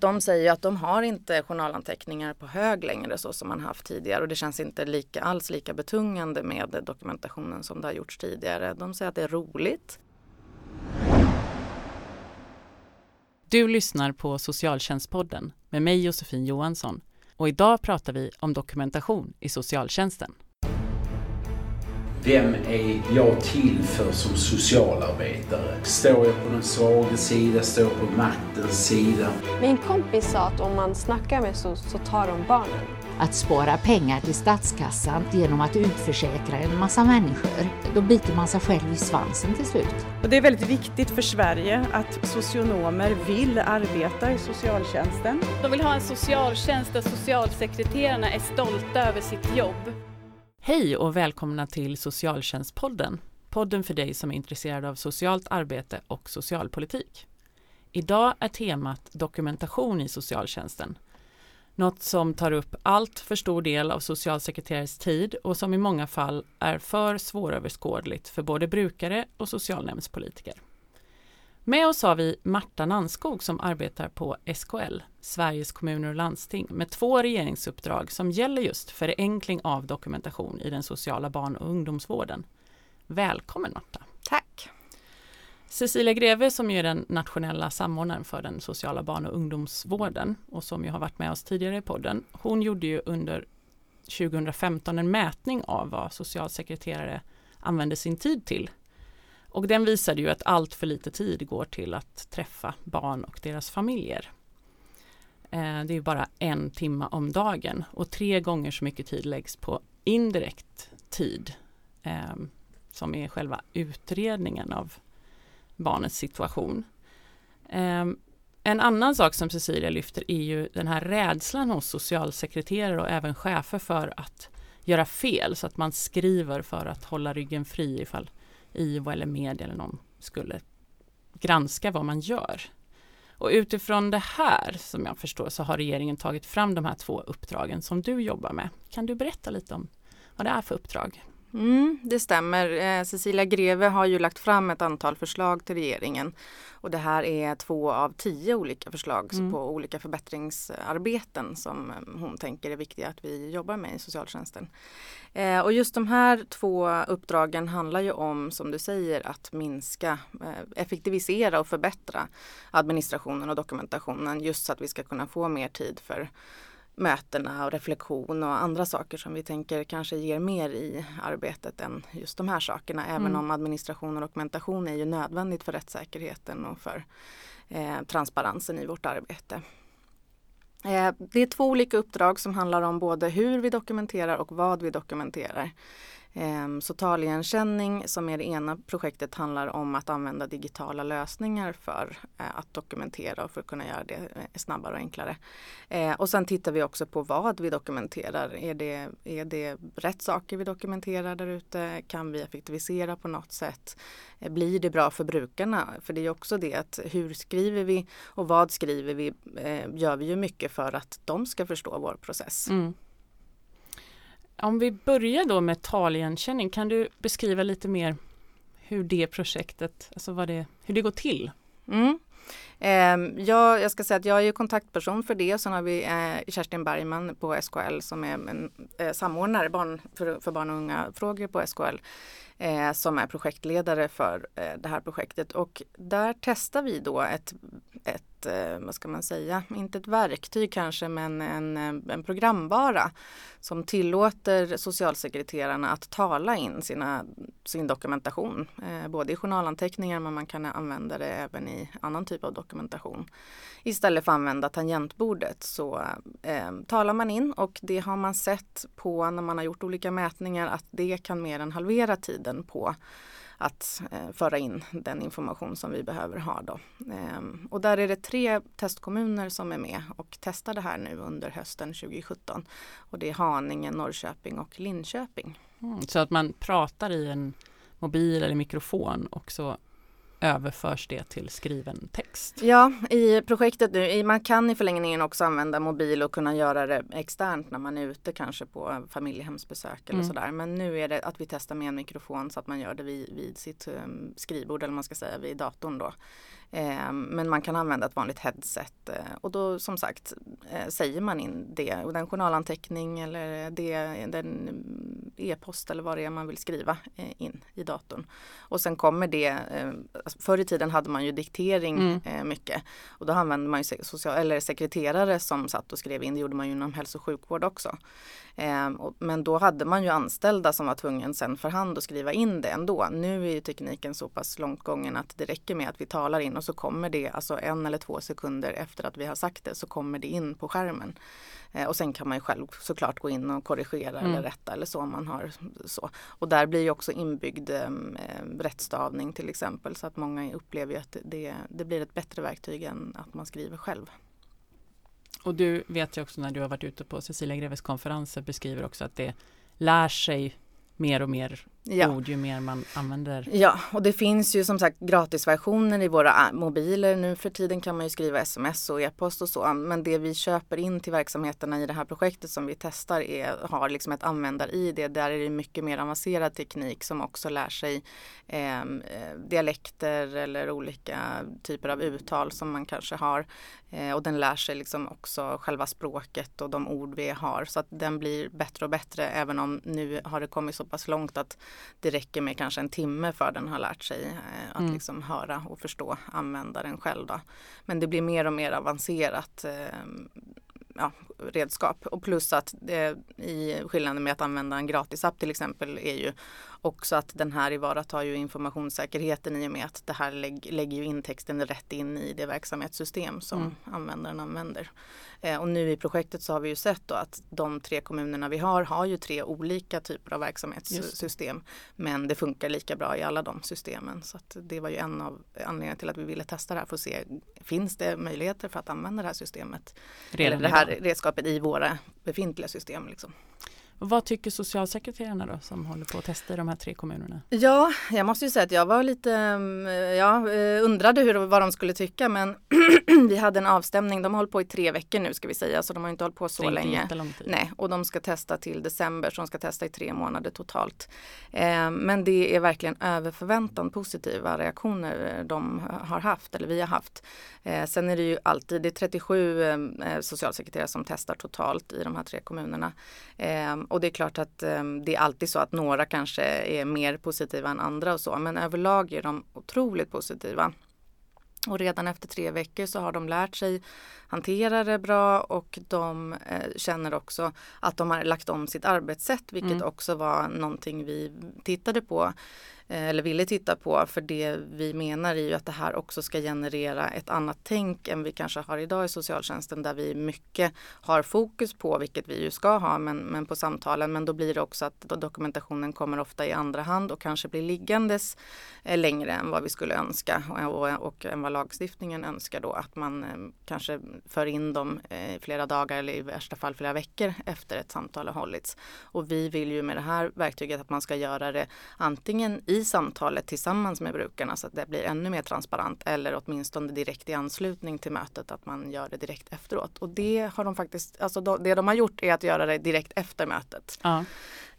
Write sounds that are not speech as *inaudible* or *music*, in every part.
De säger att de har inte journalanteckningar på hög längre så som man haft tidigare och det känns inte lika, alls lika betungande med dokumentationen som det har gjorts tidigare. De säger att det är roligt. Du lyssnar på Socialtjänstpodden med mig Josefin Johansson och idag pratar vi om dokumentation i socialtjänsten. Vem är jag till för som socialarbetare? Står jag på den svaga sida? Står jag på maktens sida? Min kompis sa att om man snackar med SOS så tar de barnen. Att spara pengar till statskassan genom att utförsäkra en massa människor, då biter man sig själv i svansen till slut. Och det är väldigt viktigt för Sverige att socionomer vill arbeta i socialtjänsten. De vill ha en socialtjänst där socialsekreterarna är stolta över sitt jobb. Hej och välkomna till Socialtjänstpodden. Podden för dig som är intresserad av socialt arbete och socialpolitik. Idag är temat dokumentation i socialtjänsten. Något som tar upp allt för stor del av socialsekreterares tid och som i många fall är för svåröverskådligt för både brukare och socialnämndspolitiker. Med oss har vi Marta Nanskog som arbetar på SKL, Sveriges kommuner och landsting, med två regeringsuppdrag som gäller just förenkling av dokumentation i den sociala barn och ungdomsvården. Välkommen Marta! Tack! Cecilia Greve som är den nationella samordnaren för den sociala barn och ungdomsvården och som ju har varit med oss tidigare i podden. Hon gjorde ju under 2015 en mätning av vad socialsekreterare använder sin tid till och den visade ju att allt för lite tid går till att träffa barn och deras familjer. Eh, det är bara en timme om dagen och tre gånger så mycket tid läggs på indirekt tid eh, som är själva utredningen av barnets situation. Eh, en annan sak som Cecilia lyfter är ju den här rädslan hos socialsekreterare och även chefer för att göra fel så att man skriver för att hålla ryggen fri ifall IVO eller media eller någon skulle granska vad man gör. Och utifrån det här som jag förstår så har regeringen tagit fram de här två uppdragen som du jobbar med. Kan du berätta lite om vad det är för uppdrag? Mm, det stämmer. Eh, Cecilia Greve har ju lagt fram ett antal förslag till regeringen och det här är två av tio olika förslag mm. på olika förbättringsarbeten som eh, hon tänker är viktiga att vi jobbar med i socialtjänsten. Eh, och just de här två uppdragen handlar ju om, som du säger, att minska, eh, effektivisera och förbättra administrationen och dokumentationen just så att vi ska kunna få mer tid för mötena och reflektion och andra saker som vi tänker kanske ger mer i arbetet än just de här sakerna. Även mm. om administration och dokumentation är ju nödvändigt för rättssäkerheten och för eh, transparensen i vårt arbete. Eh, det är två olika uppdrag som handlar om både hur vi dokumenterar och vad vi dokumenterar. Ehm, så taligenkänning som är det ena projektet handlar om att använda digitala lösningar för eh, att dokumentera och för att kunna göra det eh, snabbare och enklare. Eh, och sen tittar vi också på vad vi dokumenterar. Är det, är det rätt saker vi dokumenterar där ute? Kan vi effektivisera på något sätt? Blir det bra för brukarna? För det är också det att hur skriver vi och vad skriver vi gör vi ju mycket för att de ska förstå vår process. Mm. Om vi börjar då med taligenkänning, kan du beskriva lite mer hur det projektet, alltså vad det, hur det går till? Mm. Eh, jag, jag ska säga att jag är kontaktperson för det. Sen har vi eh, Kerstin Bergman på SKL som är en eh, samordnare barn, för, för barn och unga frågor på SKL eh, som är projektledare för eh, det här projektet. Och där testar vi då ett, ett eh, vad ska man säga, inte ett verktyg kanske men en, eh, en programvara som tillåter socialsekreterarna att tala in sina, sin dokumentation. Eh, både i journalanteckningar men man kan använda det även i annan typ av dokumentation. Istället för att använda tangentbordet så eh, talar man in och det har man sett på när man har gjort olika mätningar att det kan mer än halvera tiden på att eh, föra in den information som vi behöver ha. Då. Eh, och där är det tre testkommuner som är med och testar det här nu under hösten 2017. Och det är Haninge, Norrköping och Linköping. Mm, så att man pratar i en mobil eller mikrofon och så överförs det till skriven text? Ja, i projektet nu, man kan i förlängningen också använda mobil och kunna göra det externt när man är ute kanske på familjehemsbesök eller mm. sådär. Men nu är det att vi testar med en mikrofon så att man gör det vid, vid sitt um, skrivbord eller man ska säga vid datorn då. Eh, men man kan använda ett vanligt headset eh, och då som sagt eh, säger man in det och den journalanteckning eller det, den e-post eller vad det är man vill skriva in i datorn. Och sen kommer det, alltså förr i tiden hade man ju diktering Mm. mycket och då använde man ju social, eller sekreterare som satt och skrev in, det gjorde man ju inom hälso och sjukvård också. Men då hade man ju anställda som var tvungen sen för hand att skriva in det ändå. Nu är ju tekniken så pass långt gången att det räcker med att vi talar in och så kommer det, alltså en eller två sekunder efter att vi har sagt det så kommer det in på skärmen. Eh, och sen kan man ju själv såklart gå in och korrigera Mm. eller rätta eller så om man har så. Och där blir ju också inbyggd eh, rättstavning till exempel så att många upplever att det, det blir ett bättre verktyg än att man skriver själv. Och du vet ju också när du har varit ute på Cecilia Greves konferenser beskriver också att det lär sig mer och mer Ja. ord ju mer man använder. Ja, och det finns ju som sagt gratisversioner i våra mobiler. Nu för tiden kan man ju skriva sms och e-post och så. Men det vi köper in till verksamheterna i det här projektet som vi testar är, har liksom ett användar-id. Där är det mycket mer avancerad teknik som också lär sig ehm, eh, dialekter eller olika typer av uttal som man kanske har. Eh, och den lär sig liksom också själva språket och de ord vi har. Så att den blir bättre och bättre även om nu har det kommit så pass långt att det räcker med kanske en timme för den har lärt sig eh, att Mm. liksom höra och förstå användaren själv. Då. Men det blir mer och mer avancerat eh, ja, redskap. Och plus att det, i skillnaden med att använda en gratisapp till exempel är ju också att den här tillvaratar ju informationssäkerheten i och med att det här lägg, lägger ju in texten rätt in i det verksamhetssystem som Mm. användaren använder. Eh, och nu i projektet så har vi ju sett att de tre kommunerna vi har har ju tre olika typer av verksamhetssystem. Men det funkar lika bra i alla de systemen. Så det var ju en av anledningarna till att vi ville testa det här för att se finns det möjligheter för att använda det här systemet. Redan eller det här redskapet i våra befintliga system. Liksom. Vad tycker socialsekreterarna då som håller på att testa i de här tre kommunerna? Ja, jag måste ju säga att jag var lite, mm, ja, eh, undrade hur, vad de skulle tycka men *clears throat* vi hade en avstämning, de har hållit på i tre veckor nu ska vi säga så de har inte hållit på så länge. Nej, och de ska testa till december så de ska testa i tre månader totalt. Eh, men det är verkligen över förväntan positiva reaktioner de har haft eller vi har haft. Eh, sen är det ju alltid, det är 37 eh, socialsekreterare som testar totalt i de här tre kommunerna. Och det är klart att eh, det är alltid så att några kanske är mer positiva än andra och så men överlag är de otroligt positiva. Och redan efter tre veckor så har de lärt sig hantera det bra och de eh, känner också att de har lagt om sitt arbetssätt vilket Mm. också var någonting vi tittade på Eh, eller ville titta på för det vi menar är ju att det här också ska generera ett annat tänk än vi kanske har idag i socialtjänsten där vi mycket har fokus på, vilket vi ju ska ha, men, men på samtalen. Men då blir det också att dokumentationen kommer ofta i andra hand och kanske blir liggandes eh, längre än vad vi skulle önska och, och, och än vad lagstiftningen önskar då. Att man kanske för in dem i flera dagar eller i värsta fall flera veckor efter ett samtal har hållits. Och vi vill ju med det här verktyget att man ska göra det antingen i samtalet tillsammans med brukarna så att det blir ännu mer transparent eller åtminstone direkt i anslutning till mötet att man gör det direkt efteråt. Och det har de faktiskt, alltså det de har gjort är att göra det direkt efter mötet. Ja.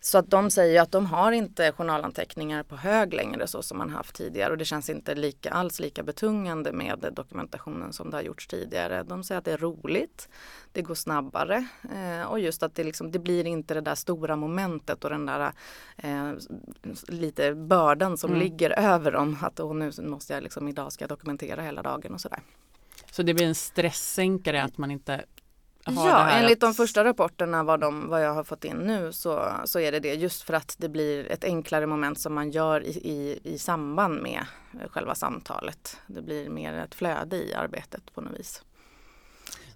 Så att de säger att de har inte journalanteckningar på hög längre så som man haft tidigare och det känns inte lika, alls lika betungande med dokumentationen som det har gjorts tidigare. De säger att det är roligt, det går snabbare eh, och just att det, liksom, det blir inte det där stora momentet och den där eh, lite bördan som Mm. ligger över dem. Att åh, nu måste jag liksom, idag ska jag dokumentera hela dagen och sådär. Så det blir en stresssänkare att man inte Ja, enligt att... de första rapporterna vad, de, vad jag har fått in nu så, så är det det just för att det blir ett enklare moment som man gör i, i, i samband med själva samtalet. Det blir mer ett flöde i arbetet på något vis.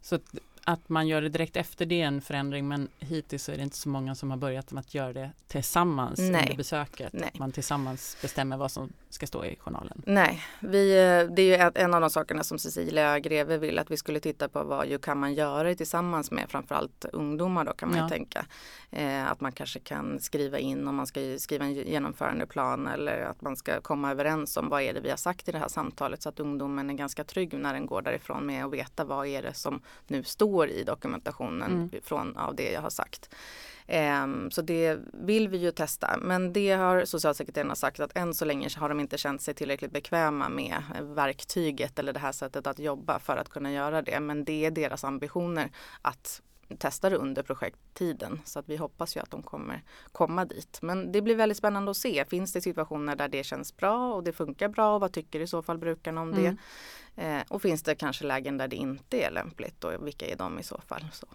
Så att, att man gör det direkt efter det är en förändring men hittills är det inte så många som har börjat med att göra det tillsammans Nej. under besöket. Nej. Att man tillsammans bestämmer vad som ska stå i journalen. Nej, vi, eh, det är ju en av de sakerna som Cecilia Greve vill att vi skulle titta på vad ju kan man göra tillsammans med framförallt ungdomar då kan man Ja. ju tänka. Eh, att man kanske kan skriva in om man ska skriva en genomförandeplan eller att man ska komma överens om vad är det vi har sagt i det här samtalet så att ungdomen är ganska trygg när den går därifrån med att veta vad är det som nu står i dokumentationen Mm. från av det jag har sagt. Ehm, så det vill vi ju testa. Men det har socialsekreterarna sagt att än så länge har de inte känt sig tillräckligt bekväma med verktyget eller det här sättet att jobba för att kunna göra det. Men det är deras ambitioner att testa det under projekttiden. Så att vi hoppas ju att de kommer komma dit. Men det blir väldigt spännande att se. Finns det situationer där det känns bra och det funkar bra och vad tycker i så fall brukarna om det? Mm. Eh, och finns det kanske lägen där det inte är lämpligt och vilka är de i så fall? Så.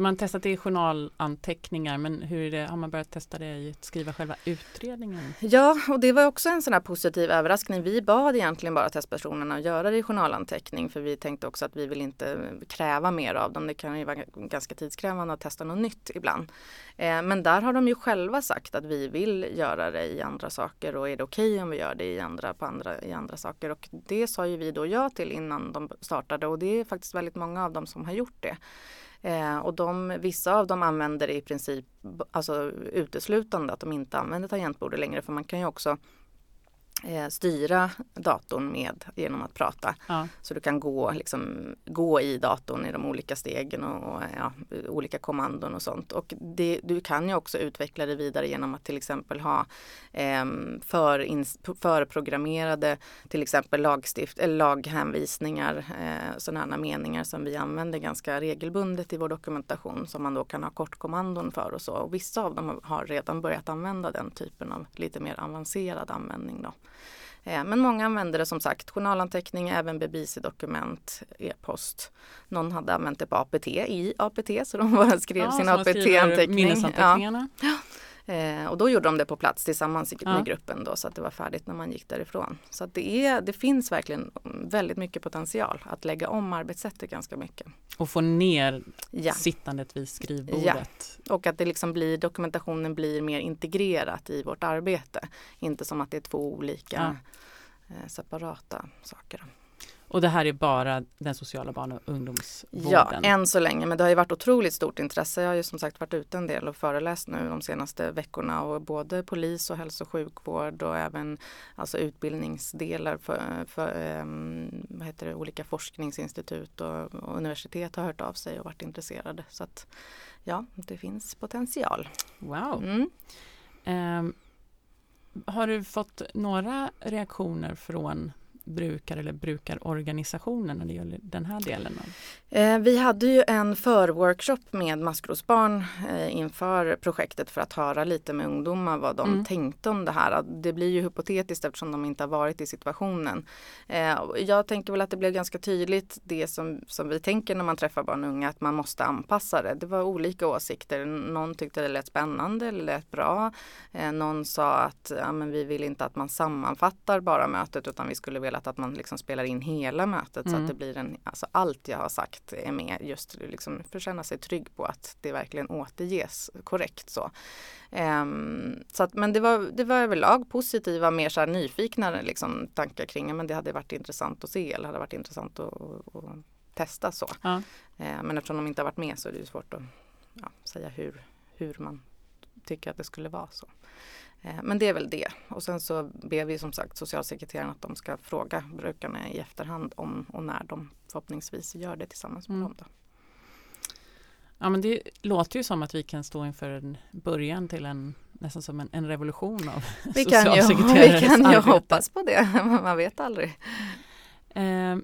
Man har testat det i journalanteckningar men hur är det, har man börjat testa det i att skriva själva utredningen? Ja, och det var också en sån här positiv överraskning. Vi bad egentligen bara testpersonerna att göra det i journalanteckning för vi tänkte också att vi vill inte kräva mer av dem. Det kan ju vara ganska tidskrävande att testa något nytt ibland. Eh, men där har de ju själva sagt att vi vill göra det i andra saker och är det okej okay om vi gör det i andra, på andra, i andra saker? Och det sa ju vi då ja till innan de startade och det är faktiskt väldigt många av dem som har gjort det. Eh, och de, vissa av dem använder i princip alltså uteslutande att de inte använder tangentbordet längre för man kan ju också eh, styra datorn med genom att prata. Ja. Så du kan gå, liksom, gå i datorn i de olika stegen och, och ja, olika kommandon och sånt. Och det, du kan ju också utveckla det vidare genom att till exempel ha eh, för, förprogrammerade till exempel lagstift, eller laghänvisningar, eh, sådana meningar som vi använder ganska regelbundet i vår dokumentation som man då kan ha kortkommandon för och så. Och vissa av dem har redan börjat använda den typen av lite mer avancerad användning. Då. Eh, men många använder det som sagt, journalanteckning, även bevis-dokument, e-post. Någon hade använt det på APT i APT så de bara skrev ja, sin APT-anteckning. Ja. Eh, och då gjorde de det på plats tillsammans med ja. gruppen då så att det var färdigt när man gick därifrån. Så att det, är, det finns verkligen väldigt mycket potential att lägga om arbetssättet ganska mycket. Och få ner ja. sittandet vid skrivbordet. Ja. Och att det liksom blir, dokumentationen blir mer integrerat i vårt arbete. Inte som att det är två olika eh, separata saker. Och det här är bara den sociala barn och ungdomsvården? Ja, än så länge. Men det har ju varit otroligt stort intresse. Jag har ju som sagt varit ute en del och föreläst nu de senaste veckorna och både polis och hälso och sjukvård och även alltså utbildningsdelar för, för um, vad heter det, olika forskningsinstitut och, och, universitet har hört av sig och varit intresserade. Så att ja, det finns potential. Wow! Mm. Um, har du fått några reaktioner från brukare eller brukarorganisationer när det gäller den här delen? Eh, vi hade ju en förworkshop med maskrosbarn eh, inför projektet för att höra lite med ungdomar vad de mm. tänkte om det här. Det blir ju hypotetiskt eftersom de inte har varit i situationen. Eh, jag tänker väl att det blev ganska tydligt det som, som vi tänker när man träffar barn och unga att man måste anpassa det. Det var olika åsikter. Någon tyckte det lät spännande eller lät bra. Någon sa att ja, men vi vill inte att man sammanfattar bara mötet utan vi skulle vilja att man liksom spelar in hela mötet mm. så att mm. det blir en, alltså allt jag har sagt är med just liksom för att känna sig trygg på att det verkligen återges korrekt så. Um, så att, men det var, det var överlag positiva, mer så här nyfikna liksom, tankar kring men det hade varit intressant att se eller hade varit intressant att, att, att testa så. Ja. Uh, men eftersom de inte har varit med så är det svårt att ja, säga hur, hur man tycker att det skulle vara så. Eh, men det är väl det. Och sen så ber vi som sagt socialsekreteraren att de ska fråga brukarna i efterhand om och när de förhoppningsvis gör det tillsammans med mm. dem. Då. Ja men det låter ju som att vi kan stå inför en början till en nästan som en, en revolution av *laughs* vi kan ju, Vi kan ju hoppas på det, *laughs* man vet aldrig. Eh,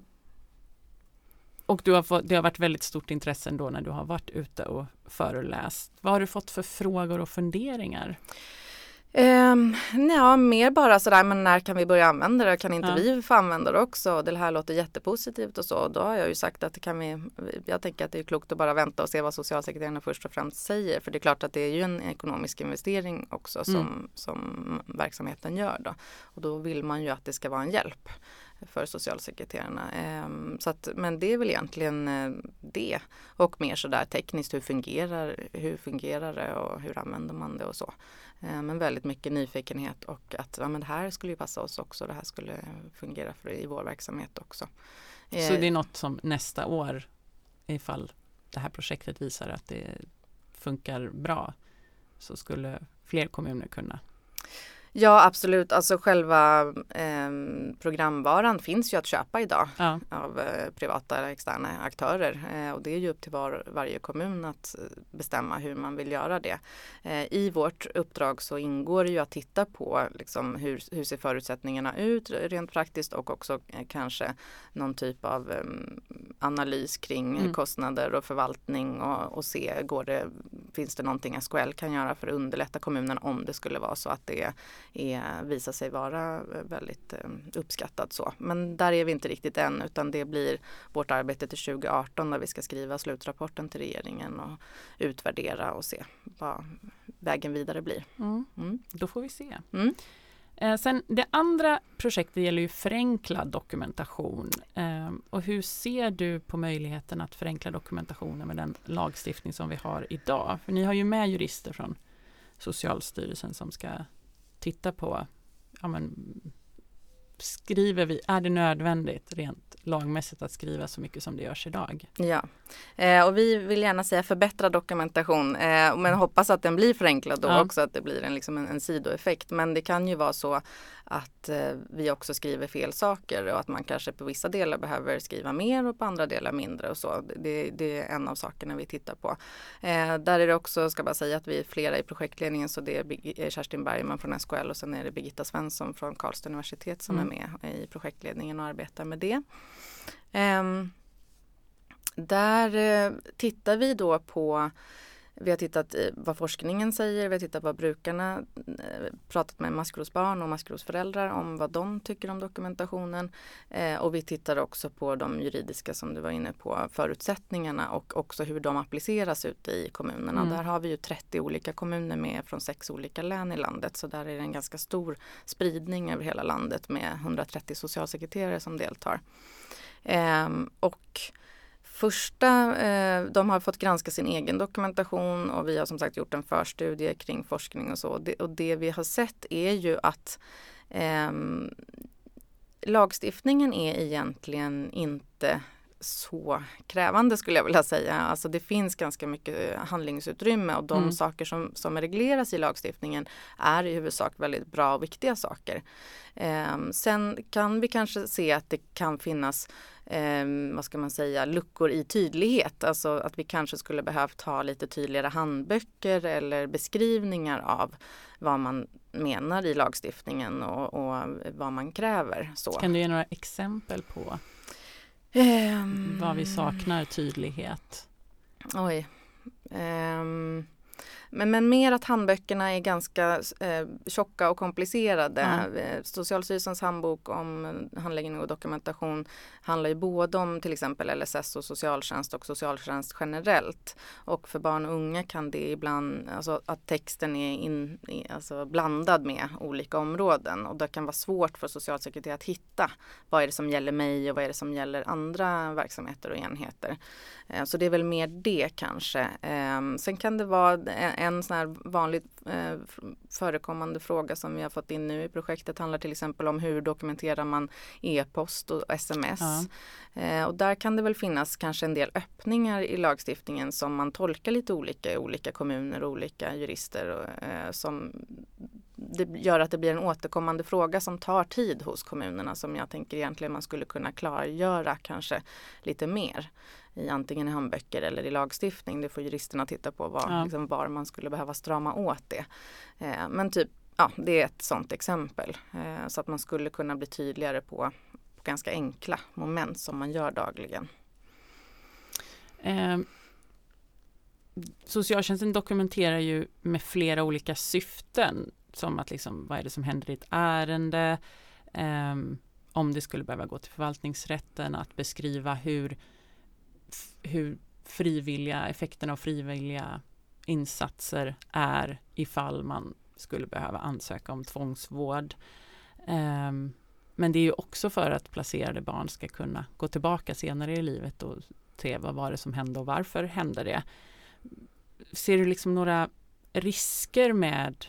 och du har fått, det har varit väldigt stort intresse ändå när du har varit ute och föreläst. Vad har du fått för frågor och funderingar? Um, ja, mer bara sådär, men när kan vi börja använda det? Kan inte ja. vi få använda det också? Det här låter jättepositivt och så. Då har jag ju sagt att det kan vi, jag tänker att det är klokt att bara vänta och se vad socialsekreterarna först och främst säger. För det är klart att det är ju en ekonomisk investering också som, mm. som verksamheten gör då. Och då vill man ju att det ska vara en hjälp för socialsekreterarna. Ehm, så att, men det är väl egentligen eh, det. Och mer sådär tekniskt, hur fungerar, hur fungerar det och hur använder man det och så. Ehm, men väldigt mycket nyfikenhet och att ja, men det här skulle ju passa oss också. Det här skulle fungera för, i vår verksamhet också. Så det är ehm, något som nästa år ifall det här projektet visar att det funkar bra så skulle fler kommuner kunna Ja absolut, alltså själva eh, programvaran finns ju att köpa idag Ja. av eh, privata externa aktörer eh, och det är ju upp till var, varje kommun att eh, bestämma hur man vill göra det. Eh, I vårt uppdrag så ingår det ju att titta på liksom, hur, hur ser förutsättningarna ut rent praktiskt och också eh, kanske någon typ av eh, analys kring Mm. kostnader och förvaltning och, och se, går det, finns det någonting SKL kan göra för att underlätta kommunen om det skulle vara så att det är, visar sig vara väldigt eh, uppskattat så. Men där är vi inte riktigt än utan det blir vårt arbete till 2018 där vi ska skriva slutrapporten till regeringen och utvärdera och se vad vägen vidare blir. Mm. Mm. Då får vi se. Mm. Eh, sen det andra projektet gäller ju förenklad dokumentation. Eh, och hur ser du på möjligheten att förenkla dokumentationen med den lagstiftning som vi har idag? För ni har ju med jurister från Socialstyrelsen som ska titta på, ja men, skriver vi, är det nödvändigt rent lagmässigt att skriva så mycket som det görs idag? Ja, eh, och vi vill gärna säga förbättra dokumentation eh, men hoppas att den blir förenklad då Ja. också, att det blir en, liksom en, en sidoeffekt. Men det kan ju vara så att eh, vi också skriver fel saker och att man kanske på vissa delar behöver skriva mer och på andra delar mindre och så. Det, det är en av sakerna vi tittar på. Eh, där är det också, ska bara säga att vi är flera i projektledningen så det är eh, Kerstin Bergman från SKL och sen är det Birgitta Svensson från Karlstad universitet som Mm. är med i projektledningen och arbetar med det. Ehm, där eh, tittar vi då på vi har tittat vad forskningen säger, vi har tittat vad brukarna eh, pratat med maskrosbarn och maskrosföräldrar om vad de tycker om dokumentationen. Eh, och vi tittar också på de juridiska som du var inne på, förutsättningarna och också hur de appliceras ute i kommunerna. Mm. Där har vi ju 30 olika kommuner med från sex olika län i landet så där är det en ganska stor spridning över hela landet med 130 socialsekreterare som deltar. Ehm, och Första, eh, de har fått granska sin egen dokumentation och vi har som sagt gjort en förstudie kring forskning och så. Det, och det vi har sett är ju att ehm, lagstiftningen är egentligen inte så krävande skulle jag vilja säga. Alltså det finns ganska mycket handlingsutrymme och de Mm. saker som, som regleras i lagstiftningen är i huvudsak väldigt bra och viktiga saker. Ehm, sen kan vi kanske se att det kan finnas ehm, vad ska man säga, luckor i tydlighet. Alltså att vi kanske skulle behövt ha lite tydligare handböcker eller beskrivningar av vad man menar i lagstiftningen och, och vad man kräver. Så. Kan du ge några exempel på Ehm, vad vi saknar tydlighet? Oj. Ehm, men, men mer att handböckerna är ganska eh, tjocka och komplicerade. Eh, Socialstyrelsens handbok om eh, handläggning och dokumentation handlar ju både om till exempel LSS och socialtjänst och socialtjänst generellt. Och för barn och unga kan det ibland, alltså att texten är in, alltså blandad med olika områden och det kan vara svårt för socialsekreterare att hitta vad är det som gäller mig och vad är det som gäller andra verksamheter och enheter. Eh, Så det är väl mer det kanske. Ehm, Sen kan det vara en, en sån här vanligt eh, förekommande fråga som vi har fått in nu i projektet handlar till exempel om hur dokumenterar man e-post och sms. Ja. Eh, Och där kan det väl finnas kanske en del öppningar i lagstiftningen som man tolkar lite olika i olika kommuner och olika jurister och, eh, som det gör att det blir en återkommande fråga som tar tid hos kommunerna som jag tänker egentligen man skulle kunna klargöra kanske lite mer i antingen i handböcker eller i lagstiftning. Det får juristerna titta på var, Ja. liksom, var man skulle behöva strama åt det. Eh, men typ, ja det är ett sådant exempel. Eh, så att man skulle kunna bli tydligare på, på ganska enkla moment som man gör dagligen. Eh, socialtjänsten dokumenterar ju med flera olika syften som att liksom, vad är det som händer i ett ärende, ehm, om det skulle behöva gå till förvaltningsrätten, att beskriva hur, hur frivilliga effekterna av frivilliga insatser är ifall man skulle behöva ansöka om tvångsvård. Um, men det är ju också för att placerade barn ska kunna gå tillbaka senare i livet och se vad var det som hände och varför hände det. Ser du liksom några risker med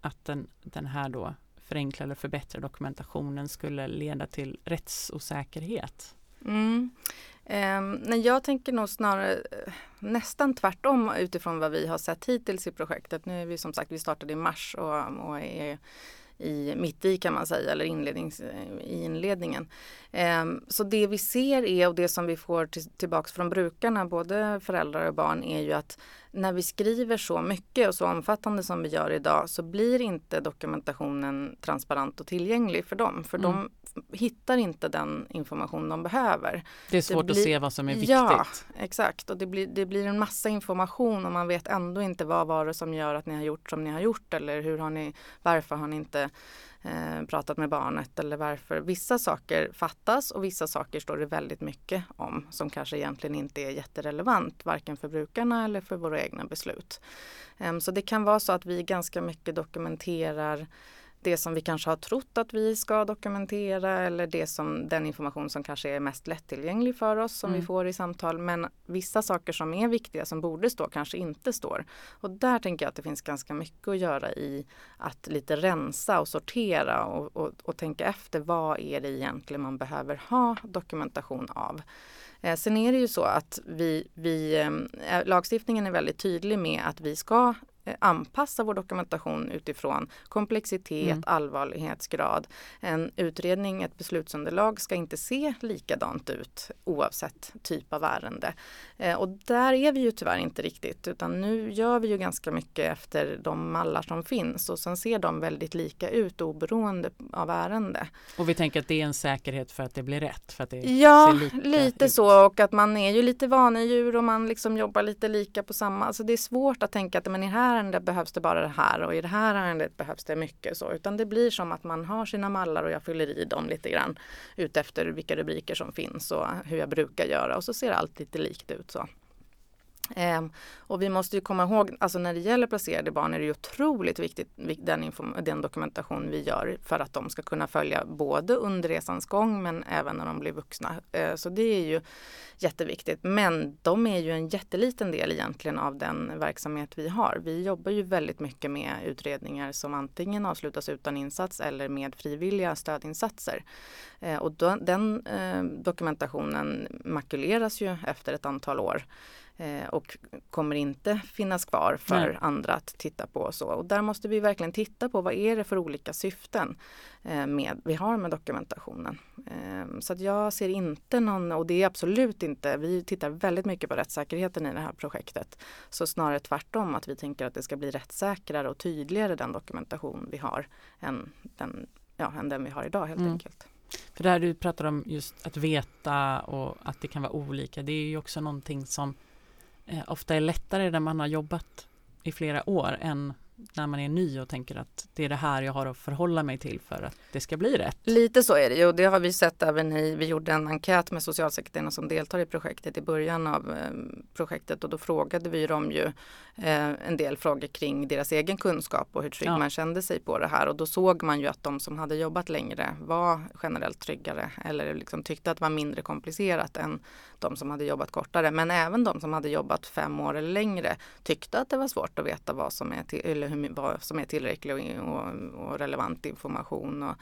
att den, den här då förenklade eller förbättrade dokumentationen skulle leda till rättsosäkerhet? Mm. Eh, nej, jag tänker nog snarare eh, nästan tvärtom utifrån vad vi har sett hittills i projektet. Nu är vi som sagt, vi startade i mars och, och är i, mitt i kan man säga, eller inlednings, i inledningen. Eh, så det vi ser är och det som vi får till, tillbaks från brukarna, både föräldrar och barn, är ju att när vi skriver så mycket och så omfattande som vi gör idag så blir inte dokumentationen transparent och tillgänglig för dem. För mm. de hittar inte den information de behöver. Det är svårt det blir, att se vad som är viktigt. Ja, exakt. Och det blir, det blir en massa information och man vet ändå inte vad var det som gör att ni har gjort som ni har gjort eller hur har ni, varför har ni inte eh, pratat med barnet eller varför. Vissa saker fattas och vissa saker står det väldigt mycket om som kanske egentligen inte är jätterelevant varken för brukarna eller för våra egna beslut. Eh, så det kan vara så att vi ganska mycket dokumenterar det som vi kanske har trott att vi ska dokumentera eller det som, den information som kanske är mest lättillgänglig för oss som mm. vi får i samtal. Men vissa saker som är viktiga som borde stå kanske inte står. Och där tänker jag att det finns ganska mycket att göra i att lite rensa och sortera och, och, och tänka efter vad är det egentligen man behöver ha dokumentation av. Eh, sen är det ju så att vi, vi, eh, lagstiftningen är väldigt tydlig med att vi ska anpassa vår dokumentation utifrån komplexitet, mm. allvarlighetsgrad. En utredning, ett beslutsunderlag ska inte se likadant ut oavsett typ av ärende. Eh, och där är vi ju tyvärr inte riktigt utan nu gör vi ju ganska mycket efter de mallar som finns och sen ser de väldigt lika ut oberoende av ärende. Och vi tänker att det är en säkerhet för att det blir rätt? För att det ja, lite ut. så och att man är ju lite vanedjur och man liksom jobbar lite lika på samma, alltså det är svårt att tänka att men i här ärendet behövs det bara det här och i det här ärendet behövs det mycket så. Utan det blir som att man har sina mallar och jag fyller i dem lite grann utefter vilka rubriker som finns och hur jag brukar göra och så ser allt lite likt ut så. Eh, och vi måste ju komma ihåg, alltså när det gäller placerade barn är det ju otroligt viktigt den, den, dokumentation vi gör för att de ska kunna följa både under resans gång men även när de blir vuxna. Eh, så det är ju jätteviktigt. Men de är ju en jätteliten del egentligen av den verksamhet vi har. Vi jobbar ju väldigt mycket med utredningar som antingen avslutas utan insats eller med frivilliga stödinsatser. Eh, och då, den eh, dokumentationen makuleras ju efter ett antal år och kommer inte finnas kvar för Nej. andra att titta på. Och, så. och där måste vi verkligen titta på vad är det för olika syften eh, med, vi har med dokumentationen. Eh, så att jag ser inte någon, och det är absolut inte, vi tittar väldigt mycket på rättssäkerheten i det här projektet. Så snarare tvärtom att vi tänker att det ska bli rättssäkrare och tydligare den dokumentation vi har än den, ja, än den vi har idag helt mm. enkelt. För det här du pratar om just att veta och att det kan vara olika, det är ju också någonting som eh, ofta är lättare när man har jobbat i flera år än när man är ny och tänker att det är det här jag har att förhålla mig till för att det ska bli rätt. Lite så är det ju och det har vi sett även i, vi gjorde en enkät med socialsekreterarna som deltar i projektet i början av eh, projektet och då frågade vi dem ju eh, en del frågor kring deras egen kunskap och hur trygg ja. man kände sig på det här och då såg man ju att de som hade jobbat längre var generellt tryggare eller liksom tyckte att det var mindre komplicerat än de som hade jobbat kortare. Men även de som hade jobbat fem år eller längre tyckte att det var svårt att veta vad som är, till, hur, vad som är tillräcklig och, och, och relevant information och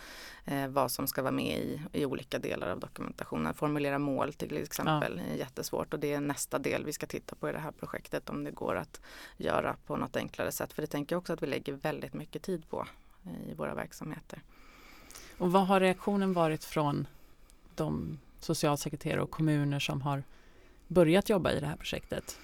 eh, vad som ska vara med i, i olika delar av dokumentationen. Formulera mål till exempel ja. är jättesvårt och det är nästa del vi ska titta på i det här projektet om det går att göra på något enklare sätt. För det tänker jag också att vi lägger väldigt mycket tid på i våra verksamheter. Och vad har reaktionen varit från de socialsekreterare och kommuner som har börjat jobba i det här projektet?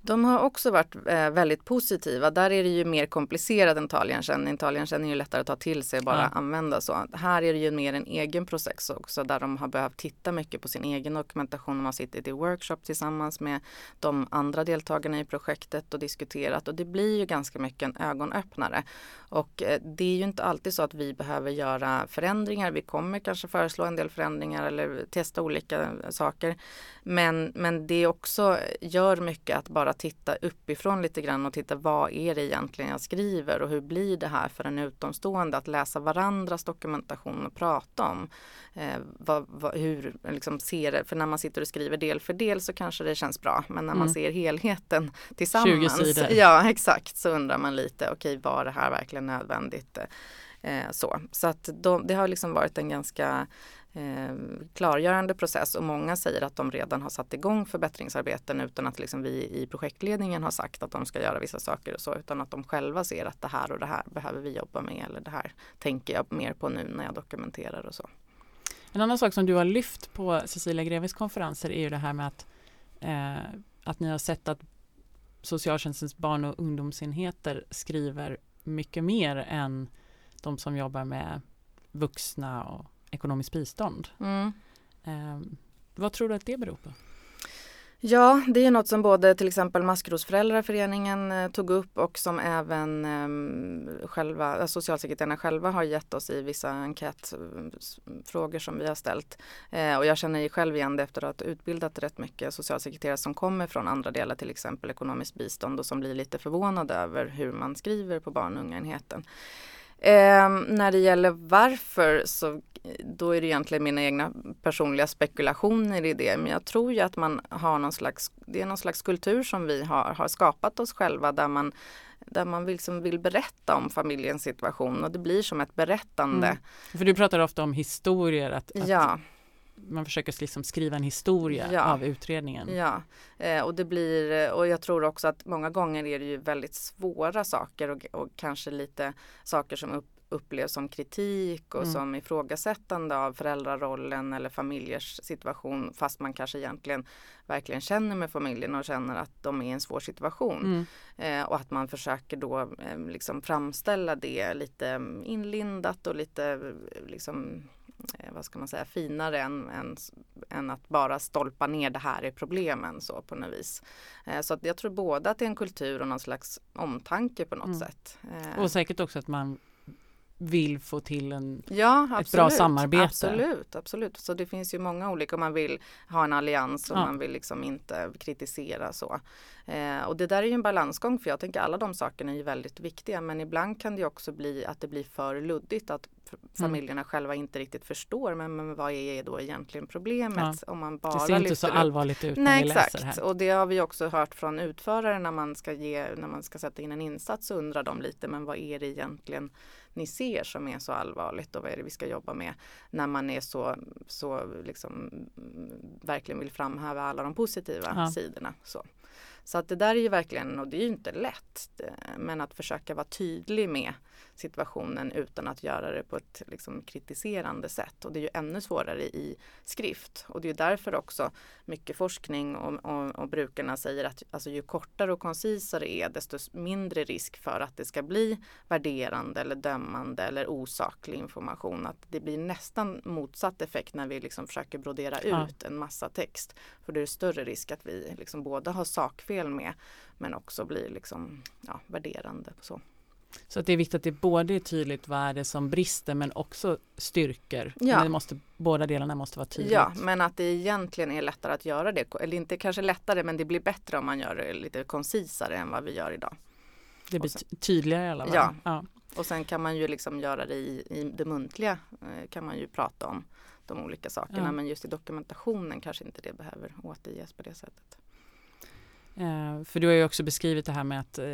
De har också varit eh, väldigt positiva. Där är det ju mer komplicerat än taligenkänning. Taligenkänning är ju lättare att ta till sig och bara ja. använda så. Här är det ju mer en egen process också där de har behövt titta mycket på sin egen dokumentation. De har suttit i workshop tillsammans med de andra deltagarna i projektet och diskuterat och det blir ju ganska mycket en ögonöppnare. Och eh, det är ju inte alltid så att vi behöver göra förändringar. Vi kommer kanske föreslå en del förändringar eller testa olika saker. Men, men det också gör mycket att bara titta uppifrån lite grann och titta vad är det egentligen jag skriver och hur blir det här för en utomstående att läsa varandras dokumentation och prata om eh, vad, vad, hur liksom ser det, för när man sitter och skriver del för del så kanske det känns bra men när man mm. ser helheten *laughs* tillsammans, 20 sidor. ja exakt, så undrar man lite okej okay, var det här verkligen nödvändigt? Eh, så så att de, det har liksom varit en ganska eh, klargörande process och många säger att de redan har satt igång förbättringsarbeten utan att liksom vi i projektledningen har sagt att de ska göra vissa saker och så utan att de själva ser att det här och det här behöver vi jobba med eller det här tänker jag mer på nu när jag dokumenterar och så. En annan sak som du har lyft på Cecilia Greves konferenser är ju det här med att, eh, att ni har sett att socialtjänstens barn och ungdomsenheter skriver mycket mer än de som jobbar med vuxna och ekonomiskt bistånd. Mm. Eh, vad tror du att det beror på? Ja, det är något som både till exempel Maskrosföräldraföreningen eh, tog upp och som även eh, själva, eh, socialsekreterarna själva har gett oss i vissa enkätfrågor som vi har ställt. Eh, och jag känner själv igen det efter att ha utbildat rätt mycket socialsekreterare som kommer från andra delar, till exempel ekonomiskt bistånd och som blir lite förvånade över hur man skriver på barn och ungaenheten. Eh, när det gäller varför så då är det egentligen mina egna personliga spekulationer i det. Men jag tror ju att man har någon slags, det är någon slags kultur som vi har, har skapat oss själva där man där man vill, som vill berätta om familjens situation och det blir som ett berättande. Mm. För du pratar ofta om historier, att, att ja. Man försöker liksom skriva en historia ja. av utredningen. Ja, eh, och det blir, och jag tror också att många gånger är det ju väldigt svåra saker och, och kanske lite saker som upp, upplevs som kritik och mm. som ifrågasättande av föräldrarollen eller familjers situation fast man kanske egentligen verkligen känner med familjen och känner att de är i en svår situation. Mm. Eh, och att man försöker då eh, liksom framställa det lite inlindat och lite eh, liksom eh, vad ska man säga, finare än, än, än, att bara stolpa ner det här är problemen så på något vis. Eh, så att jag tror både att det är en kultur och någon slags omtanke på något mm. sätt. Eh. Och säkert också att man vill få till en, ja, ett bra samarbete. Absolut, absolut. Så det finns ju många olika, om man vill ha en allians och ja. man vill liksom inte kritisera så. Eh, och det där är ju en balansgång för jag tänker alla de sakerna är ju väldigt viktiga men ibland kan det också bli att det blir för luddigt att mm. familjerna mm. själva inte riktigt förstår men, men vad är då egentligen problemet ja. om man bara Det ser inte så upp. allvarligt ut när Nej, vi exakt. läser här. Och det har vi också hört från utförare när man ska ge, när man ska sätta in en insats så undrar de lite men vad är det egentligen ni ser som är så allvarligt och vad är det vi ska jobba med när man är så, så liksom verkligen vill framhäva alla de positiva ja. sidorna. Så. Så att det där är ju verkligen, och det är ju inte lätt, men att försöka vara tydlig med situationen utan att göra det på ett liksom, kritiserande sätt. Och det är ju ännu svårare i skrift. Och det är därför också mycket forskning och, och, och brukarna säger att alltså, ju kortare och koncisare är desto mindre risk för att det ska bli värderande eller dömande eller osaklig information. Att det blir nästan motsatt effekt när vi liksom försöker brodera ja. ut en massa text. För det är större risk att vi liksom både har sakfel med men också blir liksom, ja, värderande. Så. Så att det är viktigt att det både är tydligt vad är det som brister men också styrkor. Ja. Men måste, båda delarna måste vara tydligt. Ja, men att det egentligen är lättare att göra det. Eller inte kanske lättare men det blir bättre om man gör det lite koncisare än vad vi gör idag. Det blir sen, tydligare i alla fall. Ja. ja. och sen kan man ju liksom göra det i, i det muntliga eh, kan man ju prata om de olika sakerna ja. men just i dokumentationen kanske inte det behöver återges på det sättet. Eh, för du har ju också beskrivit det här med att eh,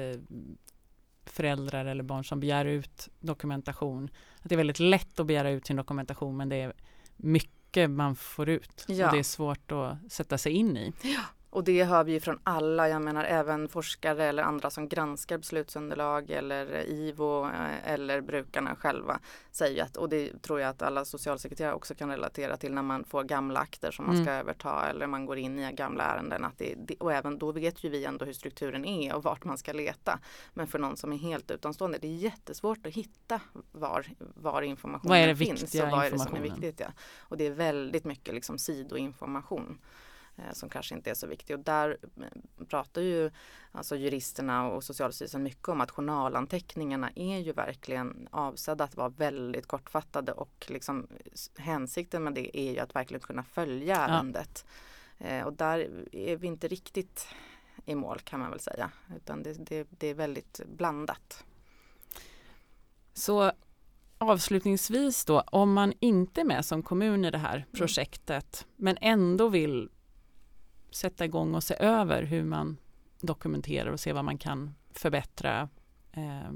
föräldrar eller barn som begär ut dokumentation. Att det är väldigt lätt att begära ut sin dokumentation men det är mycket man får ut. Ja. Och det är svårt att sätta sig in i. Ja. Och det hör vi ju från alla, jag menar även forskare eller andra som granskar beslutsunderlag eller IVO eh, eller brukarna själva säger att, och det tror jag att alla socialsekreterare också kan relatera till när man får gamla akter som man ska mm. överta eller man går in i gamla ärenden. Att det, och även då vet ju vi ändå hur strukturen är och vart man ska leta. Men för någon som är helt utomstående, det är jättesvårt att hitta var, var informationen vad är det finns och vad är det som är viktigt. Ja. Och det är väldigt mycket liksom sidoinformation. Eh, som kanske inte är så viktig. Och där eh, pratar ju alltså juristerna och Socialstyrelsen mycket om att journalanteckningarna är ju verkligen avsedda att vara väldigt kortfattade och liksom hänsikten med det är ju att verkligen kunna följa ärendet. Ja. Eh, och där är vi inte riktigt i mål kan man väl säga, utan det, det, det är väldigt blandat. Så avslutningsvis då, om man inte är med som kommun i det här mm. projektet men ändå vill sätta igång och se över hur man dokumenterar och se vad man kan förbättra. Eh,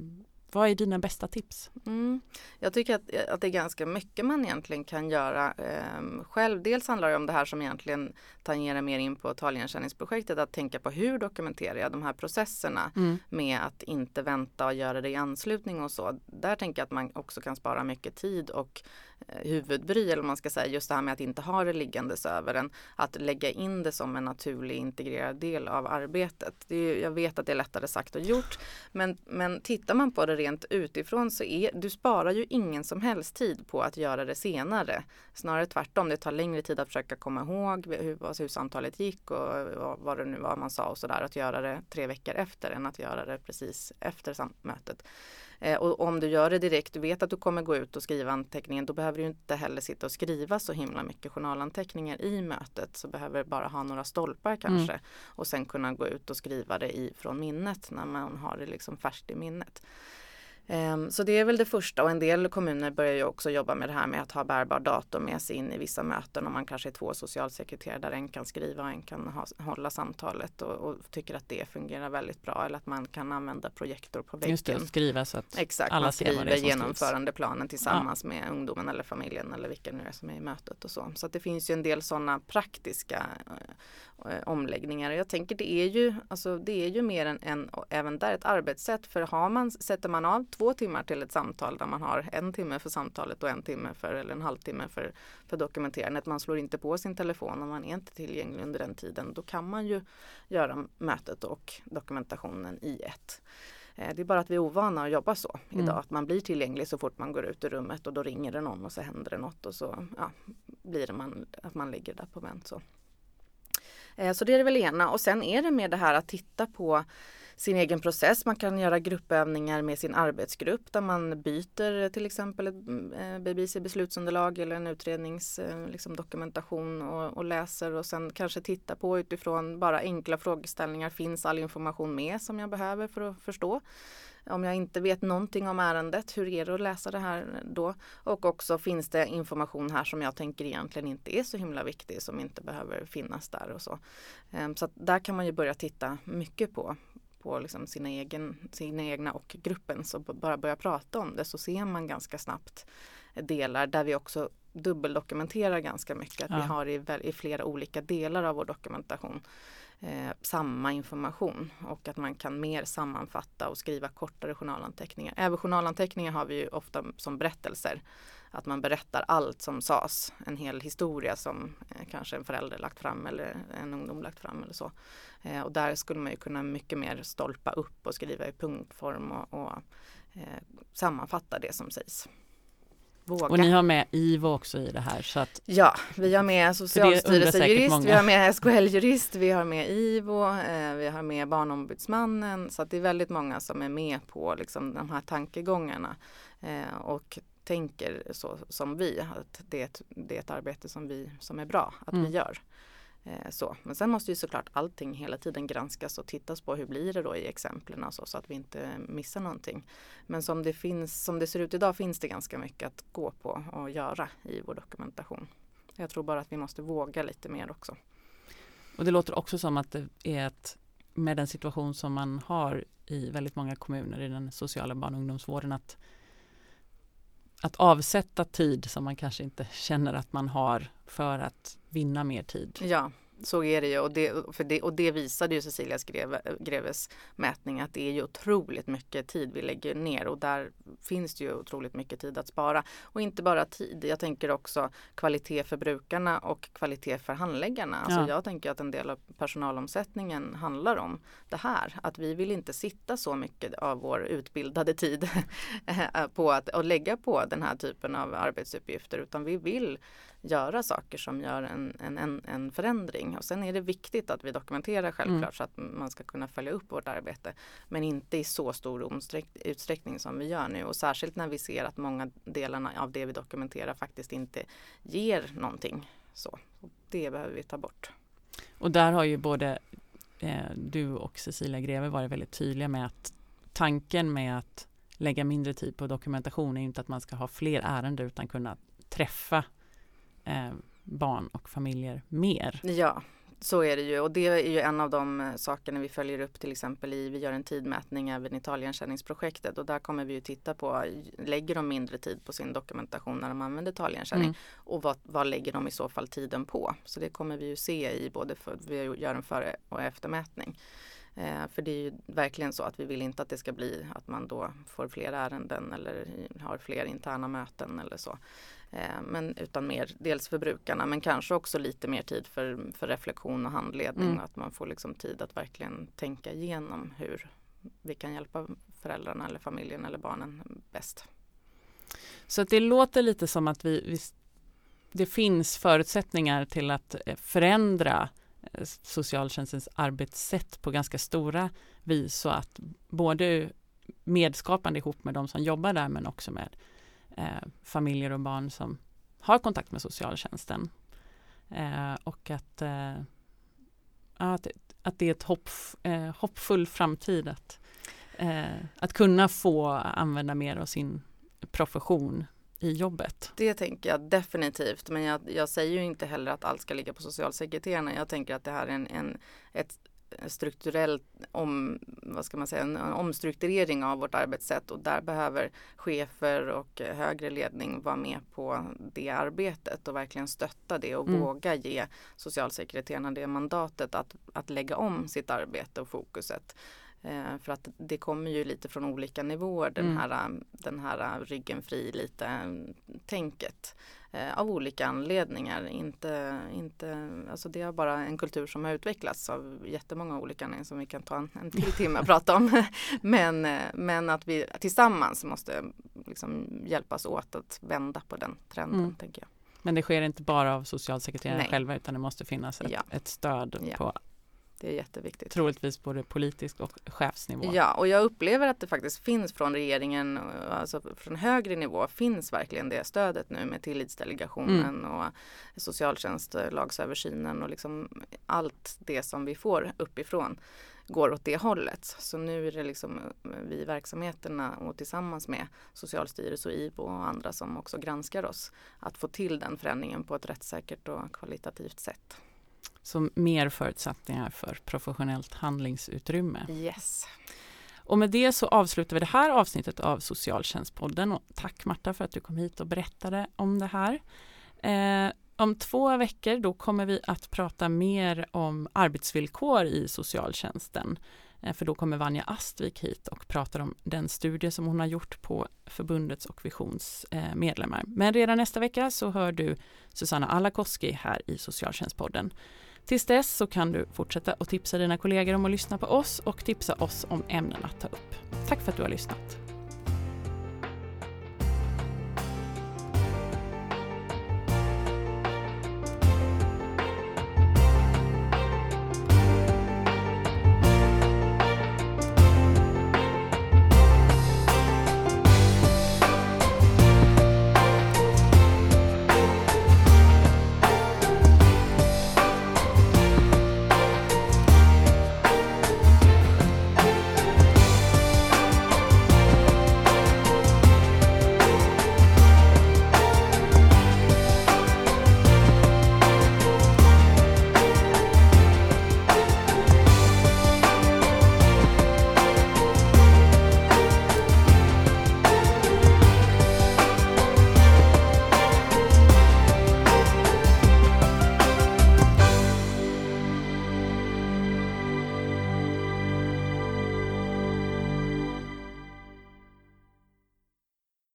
vad är dina bästa tips? Mm. Jag tycker att, att det är ganska mycket man egentligen kan göra eh, själv. Dels handlar det om det här som egentligen tangerar mer in på taligenkänningsprojektet, att tänka på hur dokumenterar jag de här processerna mm. med att inte vänta och göra det i anslutning och så. Där tänker jag att man också kan spara mycket tid och eh, huvudbry, eller man ska säga, just det här med att inte ha det liggandes över en. Att lägga in det som en naturlig integrerad del av arbetet. Är, jag vet att det är lättare sagt och gjort, men, men tittar man på det rent utifrån så är du sparar ju ingen som helst tid på att göra det senare. Snarare tvärtom, det tar längre tid att försöka komma ihåg hur, hur samtalet gick och vad det nu var man sa och sådär. Att göra det tre veckor efter än att göra det precis efter mötet. Eh, och om du gör det direkt, du vet att du kommer gå ut och skriva anteckningen, då behöver du inte heller sitta och skriva så himla mycket journalanteckningar i mötet. Så behöver bara ha några stolpar kanske mm. och sen kunna gå ut och skriva det i, från minnet när man har det liksom färskt i minnet. Ehm, så det är väl det första och en del kommuner börjar ju också jobba med det här med att ha bärbar dator med sig in i vissa möten om man kanske är två socialsekreterare där en kan skriva och en kan ha, hålla samtalet och, och, tycker att det fungerar väldigt bra eller att man kan använda projektor på väggen. Just det, skriva så att Exakt, alla man skriver genomförandeplanen tillsammans ja. med ungdomen eller familjen eller vilka nu är som är i mötet och så. Så att det finns ju en del sådana praktiska eh, omläggningar. Jag tänker det är ju, alltså det är ju mer än, än även där ett arbetssätt för har man, sätter man av två timmar till ett samtal där man har en timme för samtalet och en timme för eller en halvtimme för, för dokumenterandet. Man slår inte på sin telefon och man är inte tillgänglig under den tiden. Då kan man ju göra mötet och dokumentationen i ett. Eh, det är bara att vi är ovana att jobba så idag. Mm. Att man blir tillgänglig så fort man går ut ur rummet och då ringer det någon och så händer det något och så ja, blir det man, att man ligger där på vänt. Så. Eh, så det är det väl ena och sen är det med det här att titta på sin egen process. Man kan göra gruppövningar med sin arbetsgrupp där man byter till exempel ett mm, eh, BBC beslutsunderlag eller en utredningsdokumentation eh, liksom, och, och, läser och sen kanske titta på utifrån bara enkla frågeställningar. Finns all information med som jag behöver för att förstå? Om jag inte vet någonting om ärendet, hur är det att läsa det här då? Och också finns det information här som jag tänker egentligen inte är så himla viktig som inte behöver finnas där och så. Ehm, så där kan man ju börja titta mycket på på liksom sina, egen, sina egna och gruppen så bara börja prata om det så ser man ganska snabbt delar där vi också dubbeldokumenterar ganska mycket. Att ja. Vi har i, i, flera olika delar av vår dokumentation eh, samma information och att man kan mer sammanfatta och skriva kortare journalanteckningar. Även journalanteckningar har vi ju ofta som berättelser att man berättar allt som sades, en hel historia som eh, kanske en förälder lagt fram eller en ungdom lagt fram eller så. Eh, och där skulle man ju kunna mycket mer stolpa upp och skriva i punktform och, och eh, sammanfatta det som sägs. Våga. Och ni har med IVO också i det här? Så att, ja, vi har med Socialstyrelsen-jurist, vi har med SKL-jurist, vi har med IVO, eh, vi har med Barnombudsmannen. Så att det är väldigt många som är med på liksom, de här tankegångarna. Eh, och tänker så som vi, att det är ett, det är ett arbete som, vi, som är bra att mm. vi gör. Eh, så. Men sen måste ju såklart allting hela tiden granskas och tittas på hur blir det då i exemplen och så, så att vi inte missar någonting. Men som det, finns, som det ser ut idag finns det ganska mycket att gå på och göra i vår dokumentation. Jag tror bara att vi måste våga lite mer också. Och det låter också som att det är ett, med den situation som man har i väldigt många kommuner i den sociala barn och ungdomsvården att att avsätta tid som man kanske inte känner att man har för att vinna mer tid. Ja, så är det ju och det, det, och det visade ju Cecilia Greve, Greves mätning att det är ju otroligt mycket tid vi lägger ner och där finns det ju otroligt mycket tid att spara. Och inte bara tid, jag tänker också kvalitet för brukarna och kvalitet för handläggarna. Alltså ja. Jag tänker att en del av personalomsättningen handlar om det här. Att vi vill inte sitta så mycket av vår utbildade tid *laughs* på att, att lägga på den här typen av arbetsuppgifter utan vi vill göra saker som gör en, en, en, förändring. Och sen är det viktigt att vi dokumenterar självklart mm. så att man ska kunna följa upp vårt arbete. Men inte i så stor utsträckning som vi gör nu och särskilt när vi ser att många delarna av det vi dokumenterar faktiskt inte ger någonting. Så det behöver vi ta bort. Och där har ju både eh, du och Cecilia Greve varit väldigt tydliga med att tanken med att lägga mindre tid på dokumentation är inte att man ska ha fler ärenden utan kunna träffa eh, barn och familjer mer. Ja, Så är det ju och det är ju en av de eh, sakerna vi följer upp till exempel i, vi gör en tidmätning även i italienskännningsprojektet och där kommer vi ju titta på, lägger de mindre tid på sin dokumentation när de använder italienskänning mm. och vad, vad lägger de i så fall tiden på? Så det kommer vi ju se i både för, vi gör en före och eftermätning. Eh, för det är ju verkligen så att vi vill inte att det ska bli att man då får fler ärenden eller har fler interna möten eller så. Eh, men utan mer, dels för brukarna men kanske också lite mer tid för, för reflektion och handledning. Mm. Att man får liksom tid att verkligen tänka igenom hur vi kan hjälpa föräldrarna eller familjen eller barnen bäst. Så det låter lite som att vi, vi det finns förutsättningar till att eh, förändra eh, socialtjänstens arbetssätt på ganska stora vis så att både medskapande ihop med de som jobbar där men också med eh, familjer och barn som har kontakt med socialtjänsten. Eh, och att, eh, att, att det är ett hopp, eh, hoppfull framtid att, eh, att kunna få använda mer av sin profession i jobbet. Det tänker jag definitivt, men jag, jag, säger ju inte heller att allt ska ligga på socialsekreterarna. Jag tänker att det här är en, en ett strukturell om, vad ska man säga, en omstrukturering av vårt arbetssätt och där behöver chefer och högre ledning vara med på det arbetet och verkligen stötta det och mm. våga ge socialsekreterarna det mandatet att, att lägga om sitt arbete och fokuset. Eh, för att det kommer ju lite från olika nivåer den mm. här, den här ryggen fri lite tänket eh, av olika anledningar. Inte, inte, alltså det är bara en kultur som har utvecklats av jättemånga olika anledningar som vi kan ta en, en till timme att prata om. *laughs* men, eh, men att vi tillsammans måste liksom hjälpas åt att vända på den trenden. Mm. tänker jag. Men det sker inte bara av socialsekreterarna själva utan det måste finnas ett, ja. ett stöd ja. på det är jätteviktigt. Troligtvis både politisk och chefsnivå. Ja, och jag upplever att det faktiskt finns från regeringen, alltså från högre nivå, finns verkligen det stödet nu med tillitsdelegationen mm. och socialtjänstlagsöversynen och liksom allt det som vi får uppifrån går åt det hållet. Så nu är det liksom vi i verksamheterna och tillsammans med Socialstyrelsen och IVO och andra som också granskar oss att få till den förändringen på ett rättssäkert och kvalitativt sätt. Så mer förutsättningar för professionellt handlingsutrymme. Yes. Och med det så avslutar vi det här avsnittet av Socialtjänstpodden. Och tack Marta för att du kom hit och berättade om det här. Eh, om två veckor då kommer vi att prata mer om arbetsvillkor i socialtjänsten. Eh, för då kommer Vanja Astvik hit och pratar om den studie som hon har gjort på förbundets och Visions eh, medlemmar. Men redan nästa vecka så hör du Susanna Alakoski här i Socialtjänstpodden. Tills dess så kan du fortsätta att tipsa dina kollegor om att lyssna på oss och tipsa oss om ämnen att ta upp. Tack för att du har lyssnat.